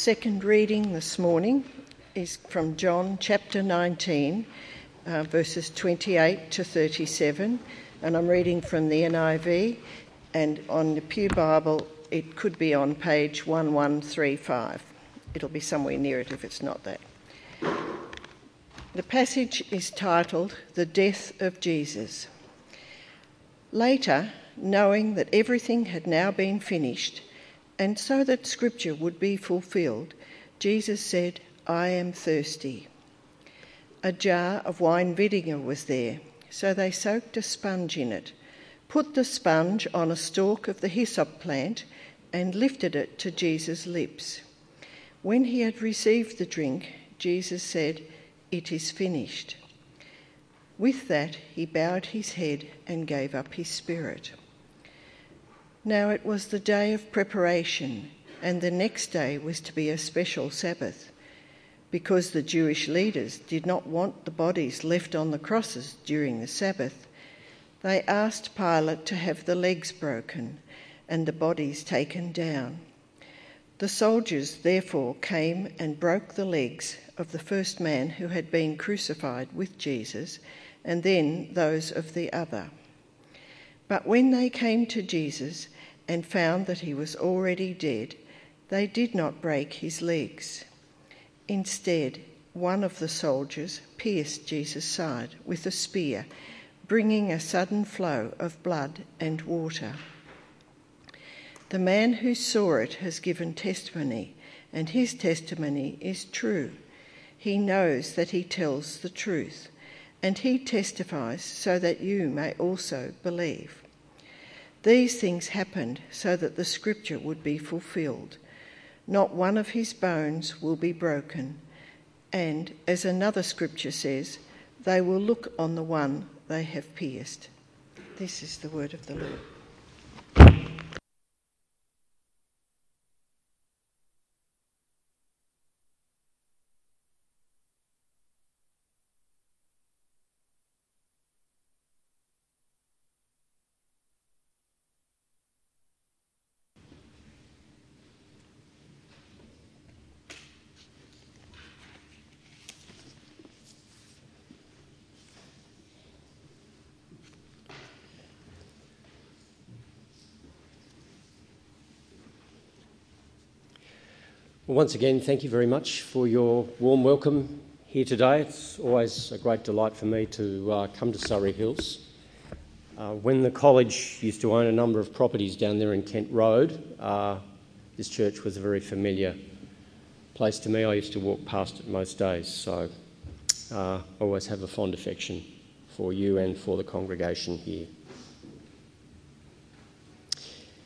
Second reading this morning is from John chapter 19, uh, verses 28 to 37, and I'm reading from the NIV, and on the Pew Bible it could be on page 1135. It'll be somewhere near it if it's not that. The passage is titled The Death of Jesus. Later, knowing that everything had now been finished, and so that Scripture would be fulfilled, Jesus said, I am thirsty. A jar of wine vinegar was there, so they soaked a sponge in it, put the sponge on a stalk of the hyssop plant, and lifted it to Jesus' lips. When he had received the drink, Jesus said, It is finished. With that, he bowed his head and gave up his spirit. Now it was the day of preparation, and the next day was to be a special Sabbath, because the Jewish leaders did not want the bodies left on the crosses during the Sabbath. They asked Pilate to have the legs broken and the bodies taken down. The soldiers therefore came and broke the legs of the first man who had been crucified with Jesus, and then those of the other. But when they came to Jesus and found that he was already dead, they did not break his legs. Instead, one of the soldiers pierced Jesus' side with a spear, bringing a sudden flow of blood and water. The man who saw it has given testimony, and his testimony is true. He knows that he tells the truth, and he testifies so that you may also believe. These things happened so that the scripture would be fulfilled. Not one of his bones will be broken. And, as another scripture says, they will look on the one they have pierced. This is the word of the Lord. Well, once again, thank you very much for your warm welcome here today. It's always a great delight for me to uh, come to Surrey Hills. Uh, when the college used to own a number of properties down there in Kent Road, uh, this church was a very familiar place to me. I used to walk past it most days, so uh, I always have a fond affection for you and for the congregation here.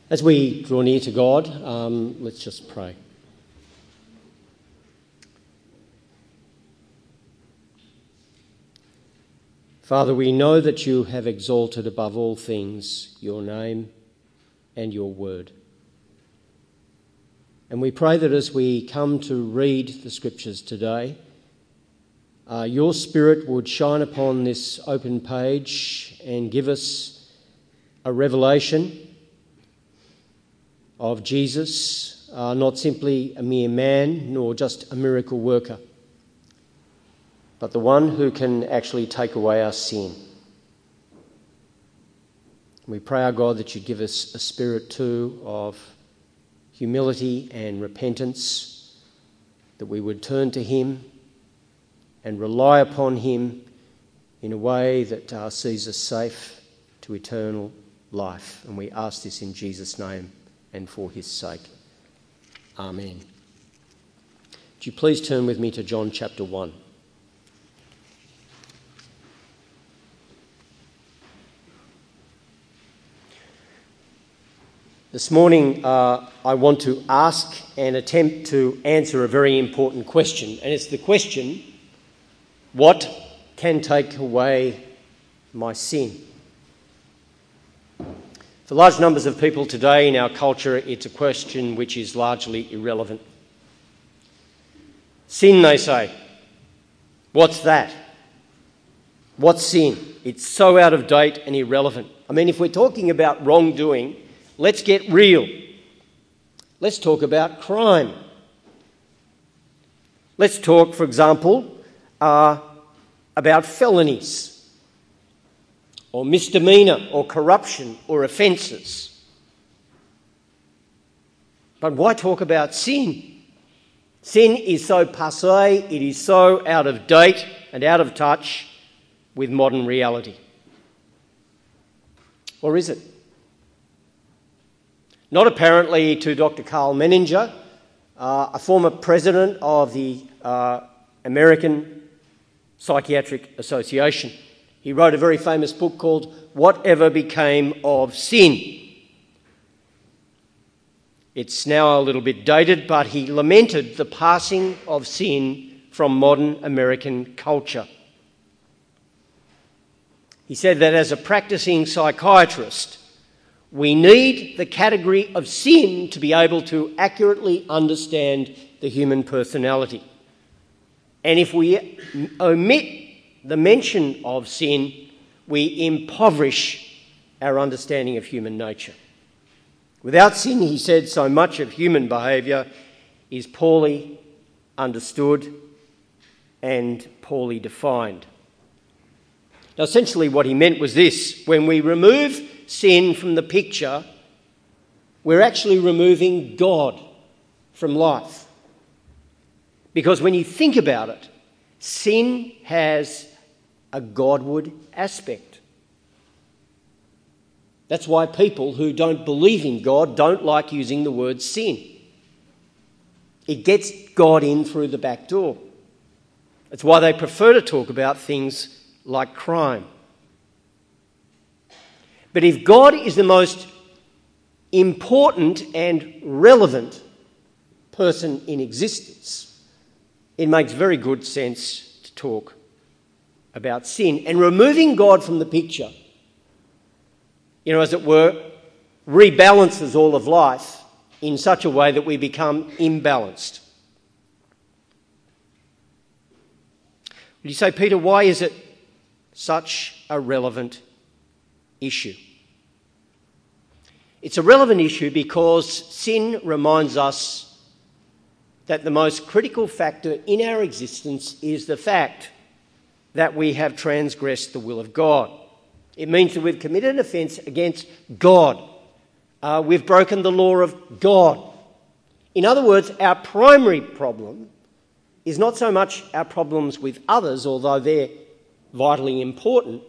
As we draw near to God, um, let's just pray. Father, we know that you have exalted above all things your name and your word. And we pray that as we come to read the scriptures today, uh, your spirit would shine upon this open page and give us a revelation of Jesus, uh, not simply a mere man nor just a miracle worker but the one who can actually take away our sin. We pray, our God, that you give us a spirit too of humility and repentance, that we would turn to Him and rely upon Him in a way that uh, sees us safe to eternal life. And we ask this in Jesus' name and for His sake. Amen. Would you please turn with me to John chapter 1? This morning, uh, I want to ask and attempt to answer a very important question, and it's the question what can take away my sin? For large numbers of people today in our culture, it's a question which is largely irrelevant. Sin, they say. What's that? What's sin? It's so out of date and irrelevant. I mean, if we're talking about wrongdoing, Let's get real. Let's talk about crime. Let's talk, for example, uh, about felonies or misdemeanour or corruption or offences. But why talk about sin? Sin is so passe, it is so out of date and out of touch with modern reality. Or is it? Not apparently to Dr. Karl Menninger, uh, a former president of the uh, American Psychiatric Association. He wrote a very famous book called Whatever Became of Sin. It's now a little bit dated, but he lamented the passing of sin from modern American culture. He said that as a practicing psychiatrist, we need the category of sin to be able to accurately understand the human personality. And if we omit the mention of sin, we impoverish our understanding of human nature. Without sin, he said, so much of human behaviour is poorly understood and poorly defined. Now, essentially, what he meant was this when we remove sin from the picture, we're actually removing God from life. Because when you think about it, sin has a Godward aspect. That's why people who don't believe in God don't like using the word sin. It gets God in through the back door. That's why they prefer to talk about things like crime. But if God is the most important and relevant person in existence, it makes very good sense to talk about sin. And removing God from the picture you know, as it were, rebalances all of life in such a way that we become imbalanced. Would you say, Peter, why is it such a relevant issue? It's a relevant issue because sin reminds us that the most critical factor in our existence is the fact that we have transgressed the will of God. It means that we've committed an offence against God. Uh, we've broken the law of God. In other words, our primary problem is not so much our problems with others, although they're vitally important.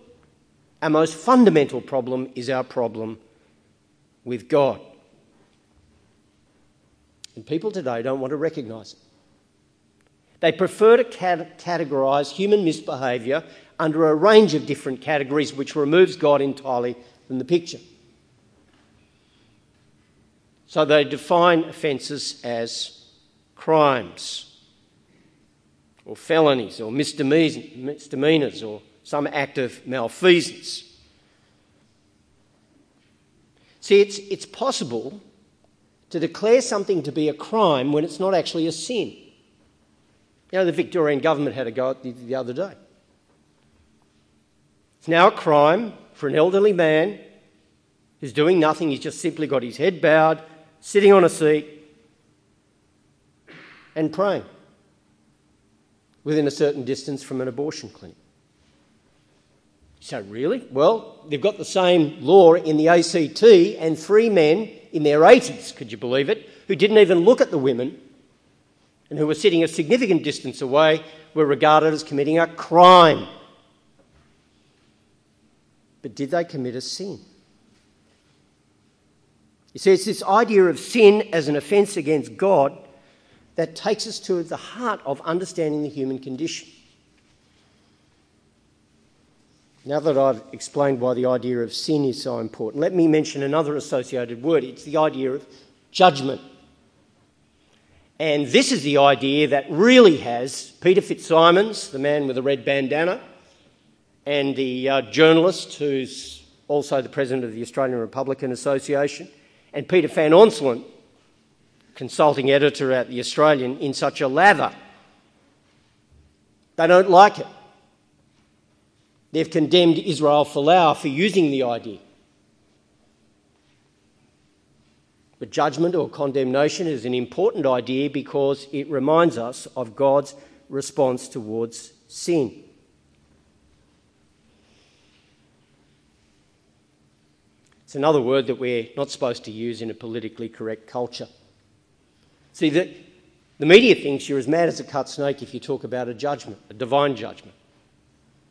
Our most fundamental problem is our problem with God. And people today don't want to recognise it. They prefer to cat- categorise human misbehaviour under a range of different categories which removes God entirely from the picture. So they define offences as crimes or felonies or misdemeanours or some act of malfeasance. See, it's, it's possible to declare something to be a crime when it's not actually a sin. You know, the Victorian government had a go at the, the other day. It's now a crime for an elderly man who's doing nothing. He's just simply got his head bowed, sitting on a seat, and praying within a certain distance from an abortion clinic. So, really? Well, they've got the same law in the ACT, and three men in their 80s, could you believe it, who didn't even look at the women and who were sitting a significant distance away, were regarded as committing a crime but did they commit a sin? You see, it's this idea of sin as an offence against God that takes us to the heart of understanding the human condition. Now that I've explained why the idea of sin is so important, let me mention another associated word. It's the idea of judgment. And this is the idea that really has Peter FitzSimons, the man with the red bandana, and the uh, journalist who's also the president of the Australian Republican Association, and Peter Van Onselen, consulting editor at the Australian, in such a lather. They don't like it. They've condemned Israel for using the idea. But judgment or condemnation is an important idea because it reminds us of God's response towards sin. It's another word that we're not supposed to use in a politically correct culture. See, the, the media thinks you're as mad as a cut snake if you talk about a judgment, a divine judgment.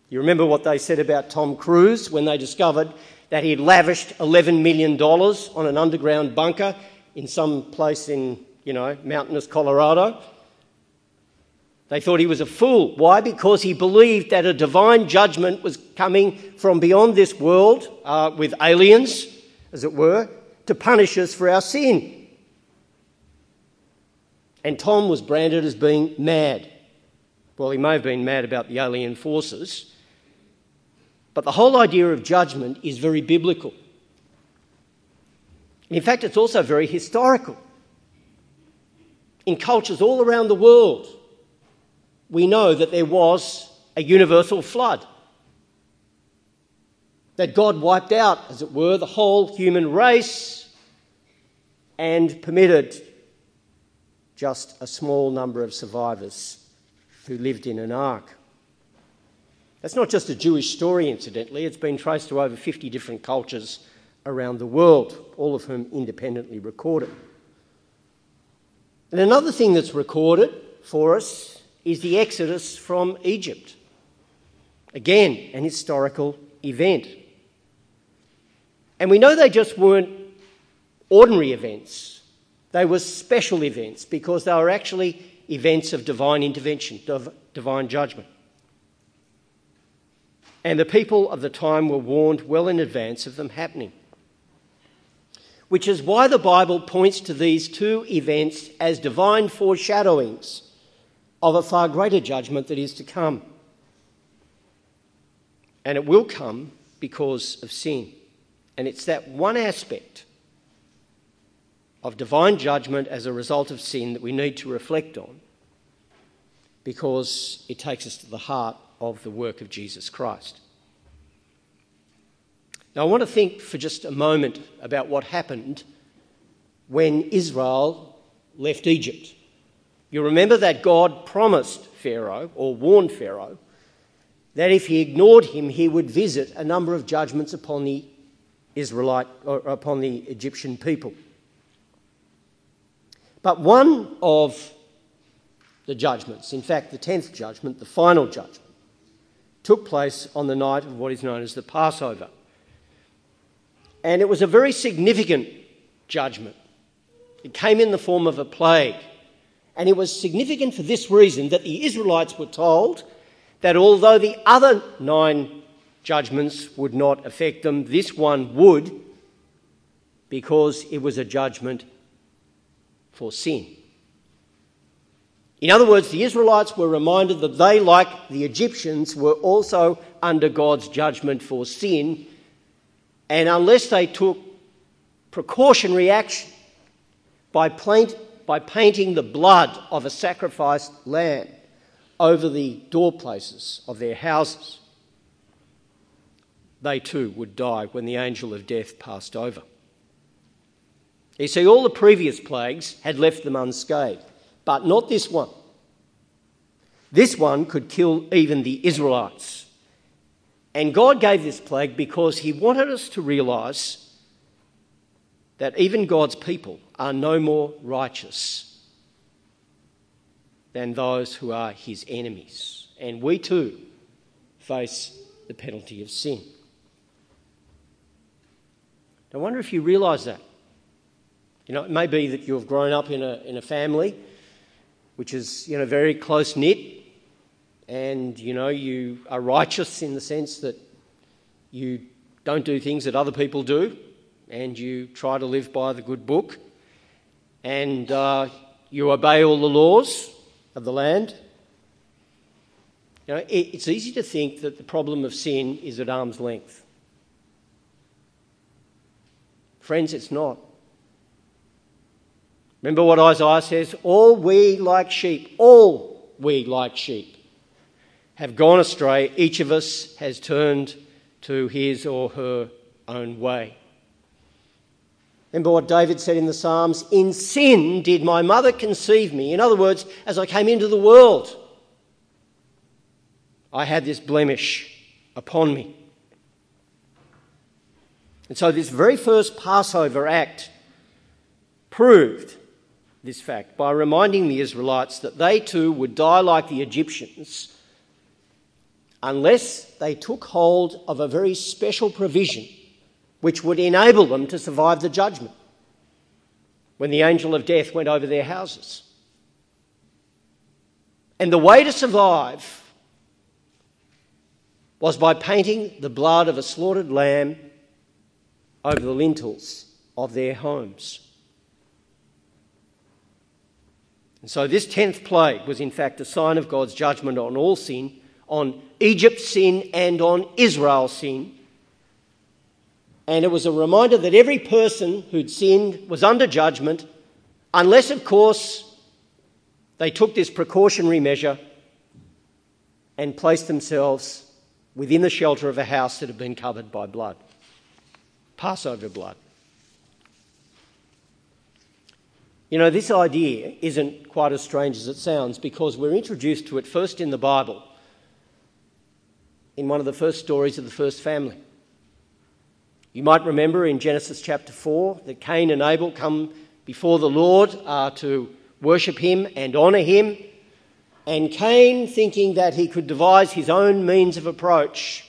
You remember what they said about Tom Cruise when they discovered that he had lavished $11 million on an underground bunker in some place in, you know, mountainous Colorado. They thought he was a fool. Why? Because he believed that a divine judgment was coming from beyond this world uh, with aliens, as it were, to punish us for our sin. And Tom was branded as being mad. Well, he may have been mad about the alien forces, but the whole idea of judgment is very biblical. In fact, it's also very historical. In cultures all around the world, we know that there was a universal flood. That God wiped out, as it were, the whole human race and permitted just a small number of survivors who lived in an ark. That's not just a Jewish story, incidentally, it's been traced to over 50 different cultures around the world, all of whom independently record it. And another thing that's recorded for us is the Exodus from Egypt. Again, an historical event. And we know they just weren't ordinary events, they were special events because they were actually events of divine intervention, of divine judgment and the people of the time were warned well in advance of them happening. Which is why the Bible points to these two events as divine foreshadowings of a far greater judgment that is to come. And it will come because of sin. And it's that one aspect of divine judgment as a result of sin that we need to reflect on because it takes us to the heart of the work of Jesus Christ. Now, I want to think for just a moment about what happened when Israel left Egypt. You remember that God promised Pharaoh, or warned Pharaoh, that if he ignored him, he would visit a number of judgments upon the Israelite or upon the Egyptian people. But one of the judgments, in fact, the tenth judgment, the final judgment, took place on the night of what is known as the Passover. And it was a very significant judgment. It came in the form of a plague. And it was significant for this reason that the Israelites were told that although the other nine judgments would not affect them, this one would because it was a judgment for sin. In other words, the Israelites were reminded that they, like the Egyptians, were also under God's judgment for sin, and unless they took precautionary action by, by painting the blood of a sacrificed lamb over the doorplaces of their houses, they too would die when the angel of death passed over. You see, all the previous plagues had left them unscathed, but not this one. This one could kill even the Israelites. And God gave this plague because He wanted us to realize that even God's people are no more righteous than those who are His enemies. And we too face the penalty of sin. I wonder if you realise that. You know, it may be that you've grown up in a, in a family which is, you know, very close knit and you know you are righteous in the sense that you don't do things that other people do and you try to live by the good book and uh, you obey all the laws of the land. You know, it, it's easy to think that the problem of sin is at arm's length. Friends, it's not. Remember what Isaiah says? All we like sheep, all we like sheep have gone astray. Each of us has turned to his or her own way. Remember what David said in the Psalms? In sin did my mother conceive me. In other words, as I came into the world, I had this blemish upon me. And so, this very first Passover act proved this fact by reminding the Israelites that they too would die like the Egyptians unless they took hold of a very special provision which would enable them to survive the judgment when the angel of death went over their houses. And the way to survive was by painting the blood of a slaughtered lamb over the lintels of their homes. And so, this tenth plague was in fact a sign of God's judgment on all sin, on Egypt's sin, and on Israel's sin and it was a reminder that every person who'd sinned was under judgment, unless, of course, they took this precautionary measure and placed themselves within the shelter of a house that had been covered by blood. Passover blood. You know, this idea isn't quite as strange as it sounds because we're introduced to it first in the Bible, in one of the first stories of the first family. You might remember in Genesis chapter 4 that Cain and Abel come before the Lord uh, to worship him and honour him. And Cain, thinking that he could devise his own means of approach,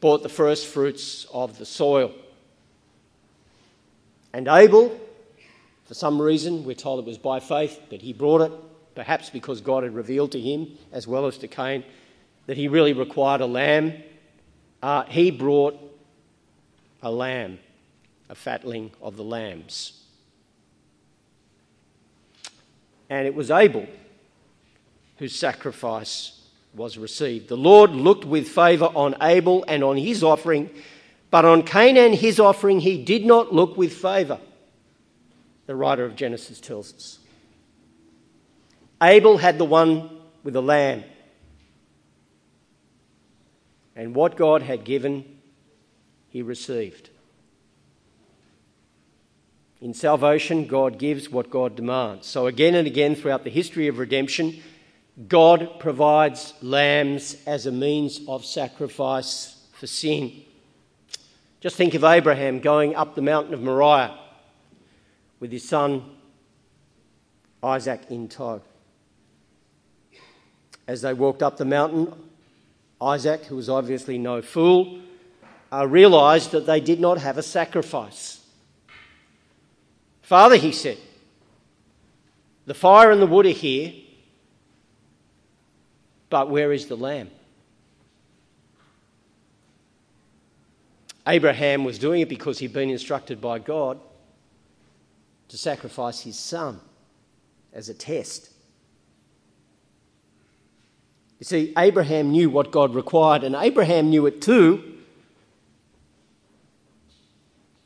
brought the first fruits of the soil. And Abel, for some reason, we're told it was by faith, but he brought it, perhaps because God had revealed to him, as well as to Cain, that he really required a lamb. Uh, he brought a lamb, a fatling of the lambs. And it was Abel whose sacrifice was received. The Lord looked with favour on Abel and on his offering, but on Cain and his offering he did not look with favour, the writer of Genesis tells us. Abel had the one with the lamb. And what God had given he received. In salvation, God gives what God demands. So, again and again throughout the history of redemption, God provides lambs as a means of sacrifice for sin. Just think of Abraham going up the mountain of Moriah with his son Isaac in tow. As they walked up the mountain, Isaac, who was obviously no fool, uh, realized that they did not have a sacrifice. Father, he said, the fire and the wood are here, but where is the lamb? Abraham was doing it because he'd been instructed by God to sacrifice his son as a test. You see, Abraham knew what God required, and Abraham knew it too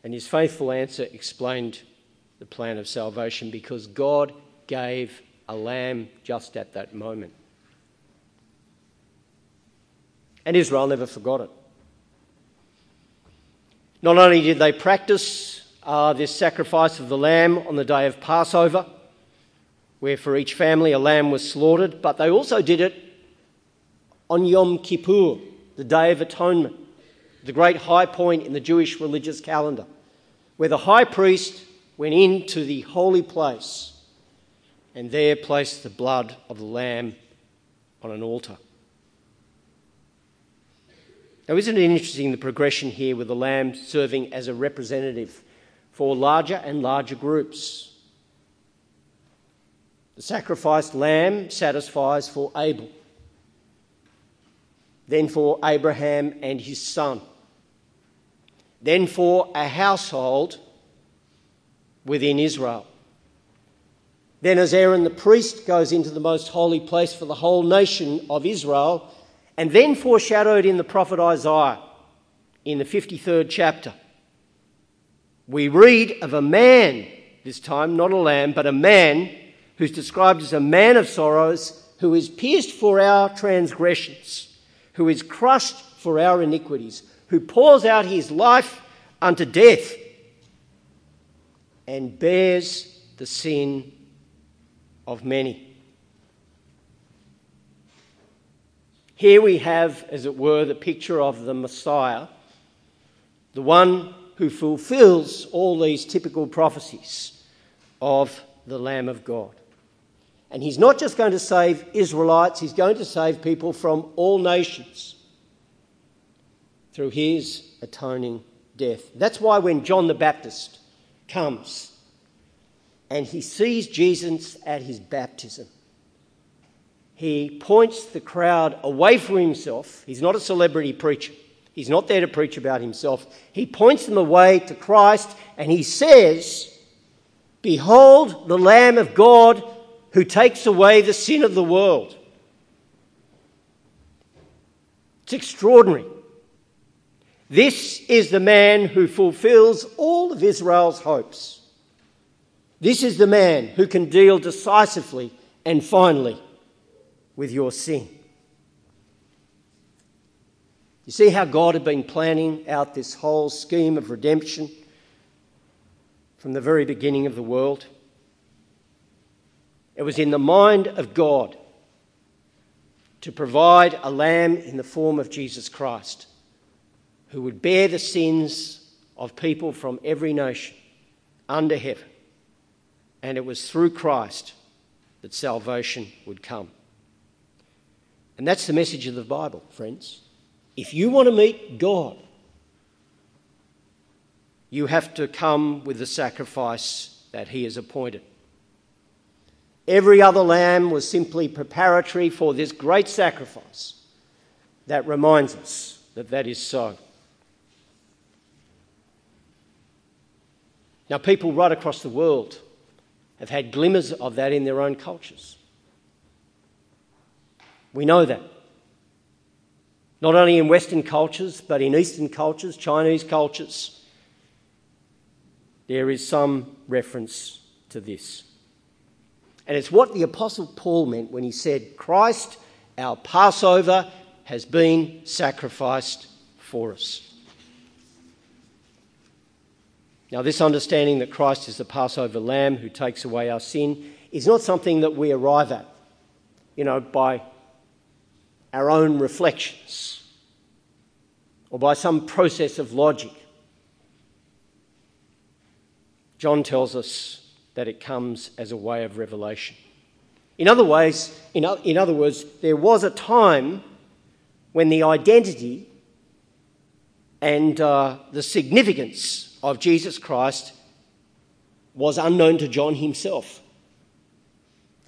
and his faithful answer explained the plan of salvation because God gave a lamb just at that moment. And Israel never forgot it. Not only did they practice this sacrifice of the lamb on the day of Passover, where for each family a lamb was slaughtered, but they also did it on Yom Kippur, the Day of Atonement, the great high point in the Jewish religious calendar where the high priest went into the holy place and there placed the blood of the lamb on an altar. Now, isn't it interesting the progression here with the lamb serving as a representative for larger and larger groups? The sacrificed lamb satisfies for Abel, then for Abraham and his son then for a household within Israel. Then, as Aaron the priest goes into the most holy place for the whole nation of Israel, and then foreshadowed in the prophet Isaiah in the 53rd chapter, we read of a man, this time not a lamb, but a man who's described as a man of sorrows, who is pierced for our transgressions, who is crushed for our iniquities, who pours out his life unto death and bears the sin of many. Here we have, as it were, the picture of the Messiah, the one who fulfills all these typical prophecies of the Lamb of God. And he's not just going to save Israelites, he's going to save people from all nations through his atoning death. That's why when John the Baptist comes and he sees Jesus at his baptism, he points the crowd away from himself. He's not a celebrity preacher. He's not there to preach about himself. He points them away to Christ and he says, Behold the Lamb of God who takes away the sin of the world. It's extraordinary. This is the man who fulfills all of Israel's hopes. This is the man who can deal decisively and finally with your sin. You see how God had been planning out this whole scheme of redemption from the very beginning of the world? It was in the mind of God to provide a lamb in the form of Jesus Christ who would bear the sins of people from every nation under heaven. And it was through Christ that salvation would come. And that's the message of the Bible, friends. If you want to meet God, you have to come with the sacrifice that He has appointed. Every other lamb was simply preparatory for this great sacrifice that reminds us that that is so. Now, people right across the world have had glimmers of that in their own cultures. We know that not only in Western cultures, but in Eastern cultures, Chinese cultures, there is some reference to this. And it's what the Apostle Paul meant when he said, Christ, our Passover, has been sacrificed for us. Now, this understanding that Christ is the Passover lamb who takes away our sin is not something that we arrive at, you know, by our own reflections or by some process of logic. John tells us that it comes as a way of revelation. In other ways, in, other words, there was a time when the identity and uh, the significance of Jesus Christ was unknown to John himself.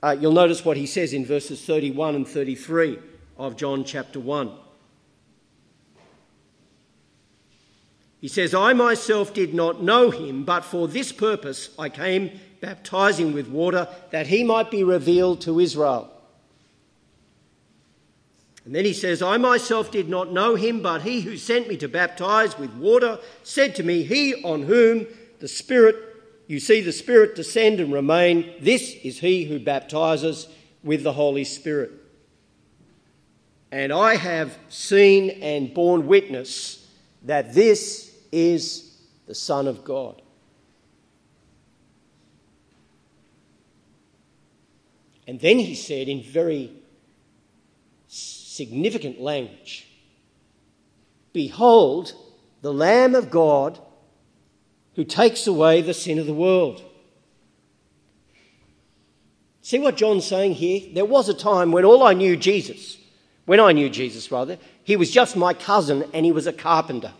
Uh, you'll notice what he says in verses 31 and 33 of John chapter 1. He says, I myself did not know him, but for this purpose I came baptizing with water that he might be revealed to Israel. And then he says, I myself did not know him, but he who sent me to baptize with water said to me, He on whom the Spirit, you see the Spirit descend and remain, this is he who baptizes with the Holy Spirit. And I have seen and borne witness that this is the Son of God. And then he said in very significant language Behold, the Lamb of God who takes away the sin of the world. See what John's saying here? There was a time when all I knew Jesus when I knew Jesus, rather, he was just my cousin and he was a carpenter.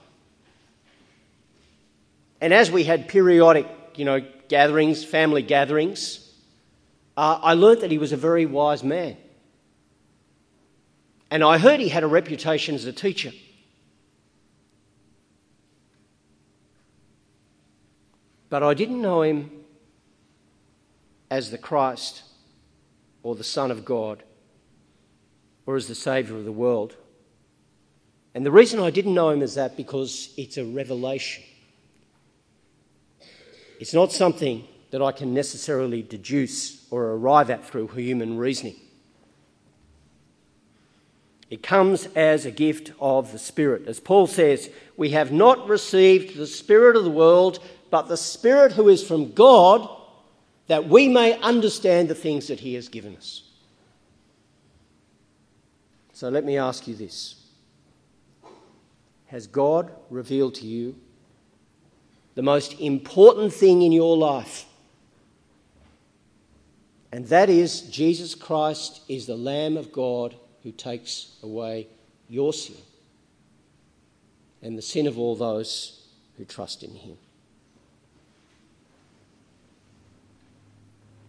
And as we had periodic, you know, gatherings, family gatherings, uh, I learnt that he was a very wise man. And I heard he had a reputation as a teacher. But I didn't know him as the Christ or the Son of God or as the Saviour of the world. And the reason I didn't know him is that because it's a revelation. It's not something that I can necessarily deduce or arrive at through human reasoning. It comes as a gift of the Spirit. As Paul says, we have not received the Spirit of the world, but the Spirit who is from God, that we may understand the things that He has given us. So let me ask you this Has God revealed to you the most important thing in your life? And that is Jesus Christ is the Lamb of God who takes away your sin and the sin of all those who trust in him.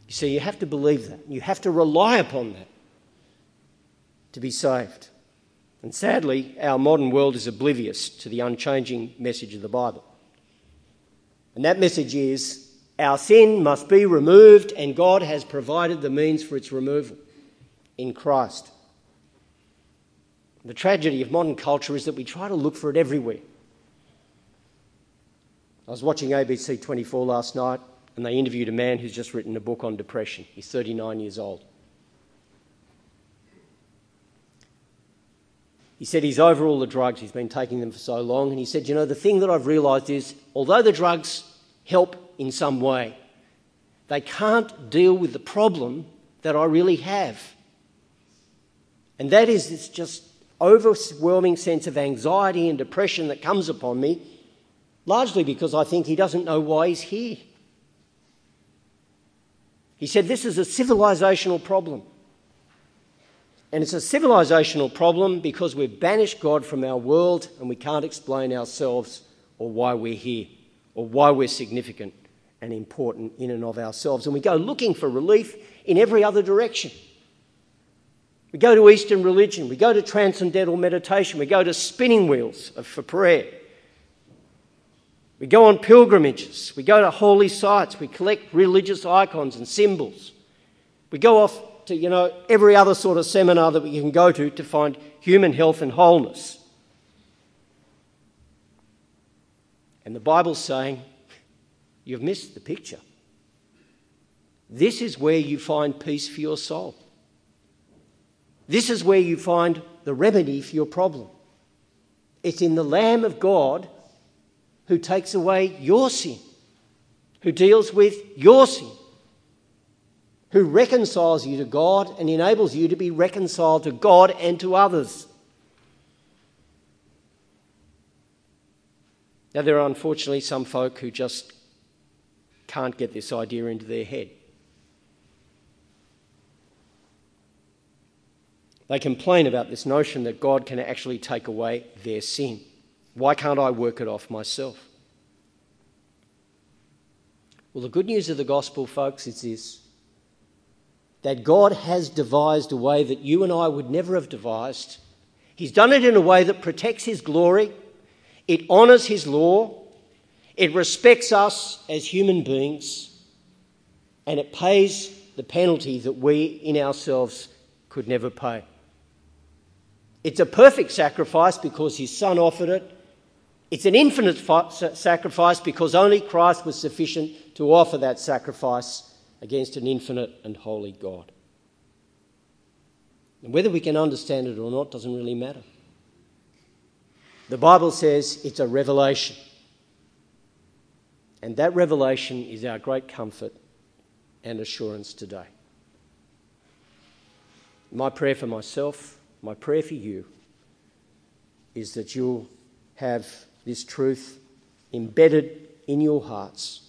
You see, you have to believe that. You have to rely upon that to be saved. And sadly, our modern world is oblivious to the unchanging message of the Bible. And that message is our sin must be removed, and God has provided the means for its removal in Christ. The tragedy of modern culture is that we try to look for it everywhere. I was watching ABC 24 last night, and they interviewed a man who's just written a book on depression. He's 39 years old. He said he's over all the drugs, he's been taking them for so long, and he said, You know, the thing that I've realised is although the drugs help in some way, they can't deal with the problem that I really have. And that is this just overwhelming sense of anxiety and depression that comes upon me, largely because I think he doesn't know why he's here. He said this is a civilizational problem. And it's a civilizational problem because we've banished God from our world and we can't explain ourselves or why we're here or why we're significant and important in and of ourselves. And we go looking for relief in every other direction. We go to Eastern religion, we go to transcendental meditation, we go to spinning wheels for prayer. We go on pilgrimages, we go to holy sites, we collect religious icons and symbols. We go off to, you know, every other sort of seminar that we can go to to find human health and wholeness. And the Bible's saying, you've missed the picture. This is where you find peace for your soul. This is where you find the remedy for your problem. It's in the Lamb of God who takes away your sin, who deals with your sin, who reconciles you to God and enables you to be reconciled to God and to others. Now, there are unfortunately some folk who just can't get this idea into their head. They complain about this notion that God can actually take away their sin. Why can't I work it off myself? Well, the good news of the gospel, folks, is this that God has devised a way that you and I would never have devised. He's done it in a way that protects His glory, it honours His law, it respects us as human beings, and it pays the penalty that we in ourselves could never pay. It's a perfect sacrifice because his son offered it. It's an infinite sacrifice because only Christ was sufficient to offer that sacrifice against an infinite and holy God. And whether we can understand it or not doesn't really matter. The Bible says it's a revelation. And that revelation is our great comfort and assurance today. My prayer for myself my prayer for you is that you'll have this truth embedded in your hearts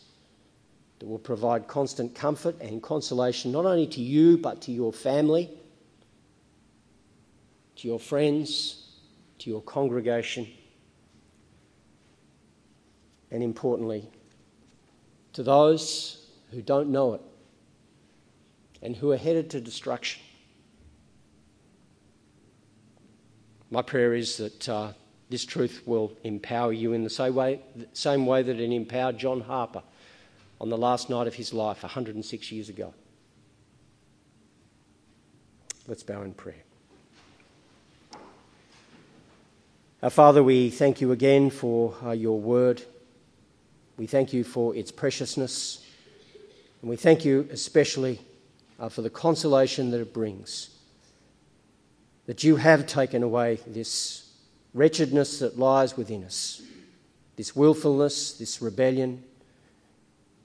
that will provide constant comfort and consolation not only to you but to your family, to your friends, to your congregation, and importantly, to those who don't know it and who are headed to destruction. My prayer is that uh, this truth will empower you in the same way, same way that it empowered John Harper on the last night of his life 106 years ago. Let's bow in prayer. Our Father, we thank you again for uh, your word. We thank you for its preciousness. And we thank you especially uh, for the consolation that it brings that you have taken away this wretchedness that lies within us, this willfulness, this rebellion,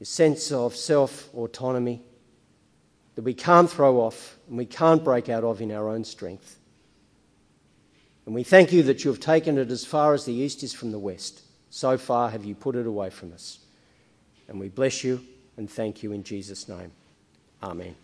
this sense of self autonomy that we can't throw off and we can't break out of in our own strength. And we thank you that you have taken it as far as the east is from the west. So far have you put it away from us. And we bless you and thank you in Jesus' name. Amen.